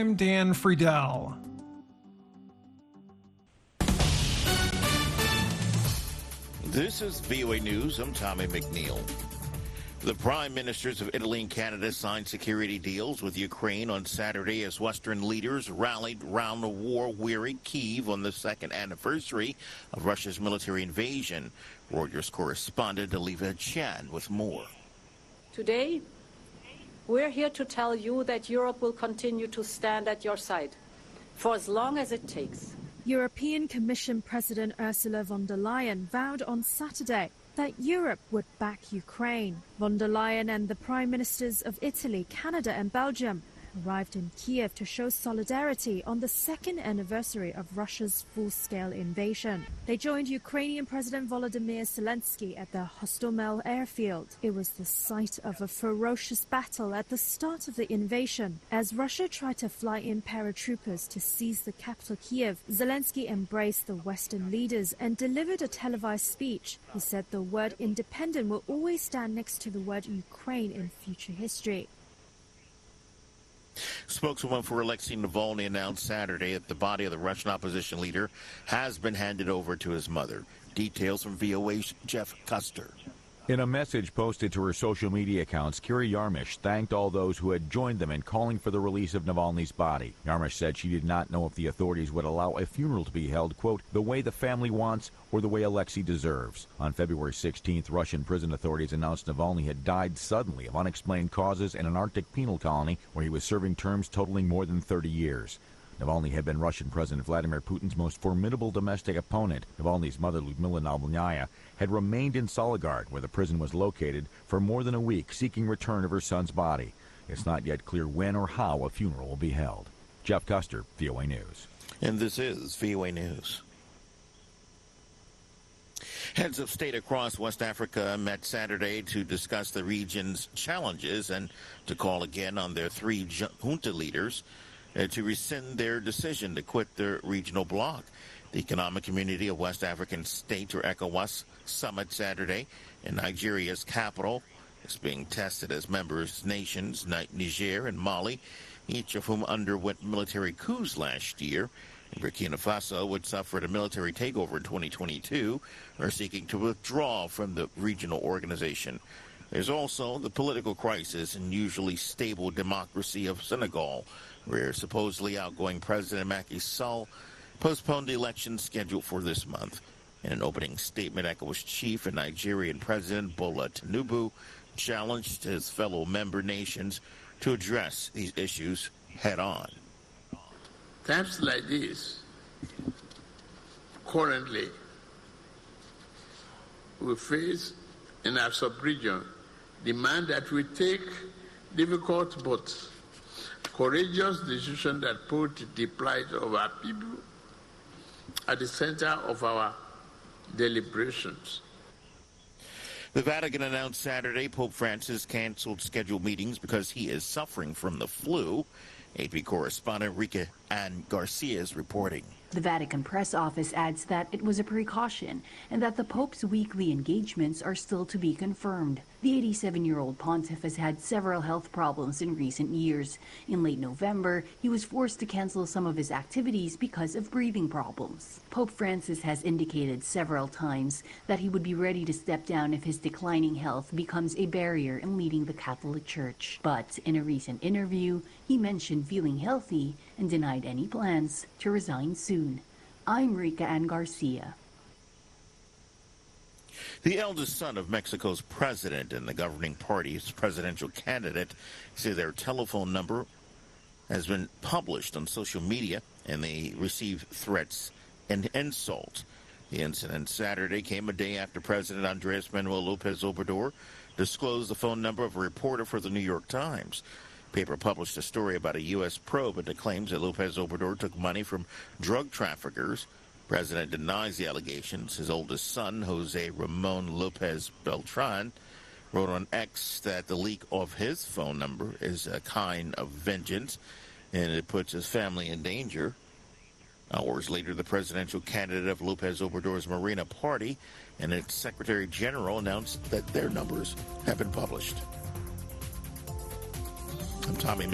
I'm Dan Friedel. This is VOA News. I'm Tommy McNeil. The prime ministers of Italy and Canada signed security deals with Ukraine on Saturday as Western leaders rallied round the war-weary Kiev on the second anniversary of Russia's military invasion. Reuters correspondent Olivia Chan with more. Today, we're here to tell you that Europe will continue to stand at your side for as long as it takes. European Commission President Ursula von der Leyen vowed on Saturday that Europe would back Ukraine. Von der Leyen and the Prime Ministers of Italy, Canada, and Belgium arrived in Kiev to show solidarity on the second anniversary of Russia's full scale invasion. They joined Ukrainian President Volodymyr Zelensky at the Hostomel airfield. It was the site of a ferocious battle at the start of the invasion. As Russia tried to fly in paratroopers to seize the capital Kiev, Zelensky embraced the Western leaders and delivered a televised speech. He said the word independent will always stand next to the word Ukraine in future history. Spokeswoman for Alexei Navalny announced Saturday that the body of the Russian opposition leader has been handed over to his mother. Details from VOA's Jeff Custer. In a message posted to her social media accounts, Kira Yarmysh thanked all those who had joined them in calling for the release of Navalny's body. Yarmysh said she did not know if the authorities would allow a funeral to be held, quote, the way the family wants or the way Alexei deserves. On February 16th, Russian prison authorities announced Navalny had died suddenly of unexplained causes in an Arctic penal colony where he was serving terms totaling more than 30 years. Navalny had been Russian President Vladimir Putin's most formidable domestic opponent. Navalny's mother, Lyudmila Navalnaya, had remained in Salekhard, where the prison was located, for more than a week, seeking return of her son's body. It's not yet clear when or how a funeral will be held. Jeff Custer, VOA News. And this is VOA News. Heads of state across West Africa met Saturday to discuss the region's challenges and to call again on their three junta leaders Uh, to rescind their decision to quit their regional bloc. The Economic Community of West African States, or ECOWAS, summit Saturday in Nigeria's capital is being tested as members nations Niger and Mali, each of whom underwent military coups last year. Burkina Faso, which suffered a military takeover in 2022, are seeking to withdraw from the regional organization. There's also the political crisis and usually stable democracy of Senegal, where supposedly outgoing President Macky Sall postponed the election scheduled for this month. In an opening statement, ECOWAS chief and Nigerian President Bola Tinubu challenged his fellow member nations to address these issues head on. Times like this, currently, we face in our sub-region demand that we take difficult but courageous decision that put the plight of our people at the center of our deliberations. The Vatican announced Saturday Pope Francis canceled scheduled meetings because he is suffering from the flu. AP correspondent Rika Ann Garcia is reporting. The Vatican press office adds that it was a precaution and that the Pope's weekly engagements are still to be confirmed. The 87 year old pontiff has had several health problems in recent years. In late November, he was forced to cancel some of his activities because of breathing problems. Pope Francis has indicated several times that he would be ready to step down if his declining health becomes a barrier in leading the Catholic Church. But in a recent interview, he mentioned feeling healthy and denied any plans to resign soon. I'm Rika Ann Garcia. The eldest son of Mexico's president and the governing party's presidential candidate say their telephone number has been published on social media and they receive threats and insults. The incident Saturday came a day after President Andres Manuel Lopez Obrador disclosed the phone number of a reporter for the New York Times. paper published a story about a U.S. probe into claims that Lopez Obrador took money from drug traffickers President denies the allegations. His oldest son, Jose Ramon Lopez Beltran, wrote on X that the leak of his phone number is a kind of vengeance and it puts his family in danger. Hours later, the presidential candidate of Lopez Obrador's Morena party and its secretary general announced that their numbers have been published. I'm Tommy.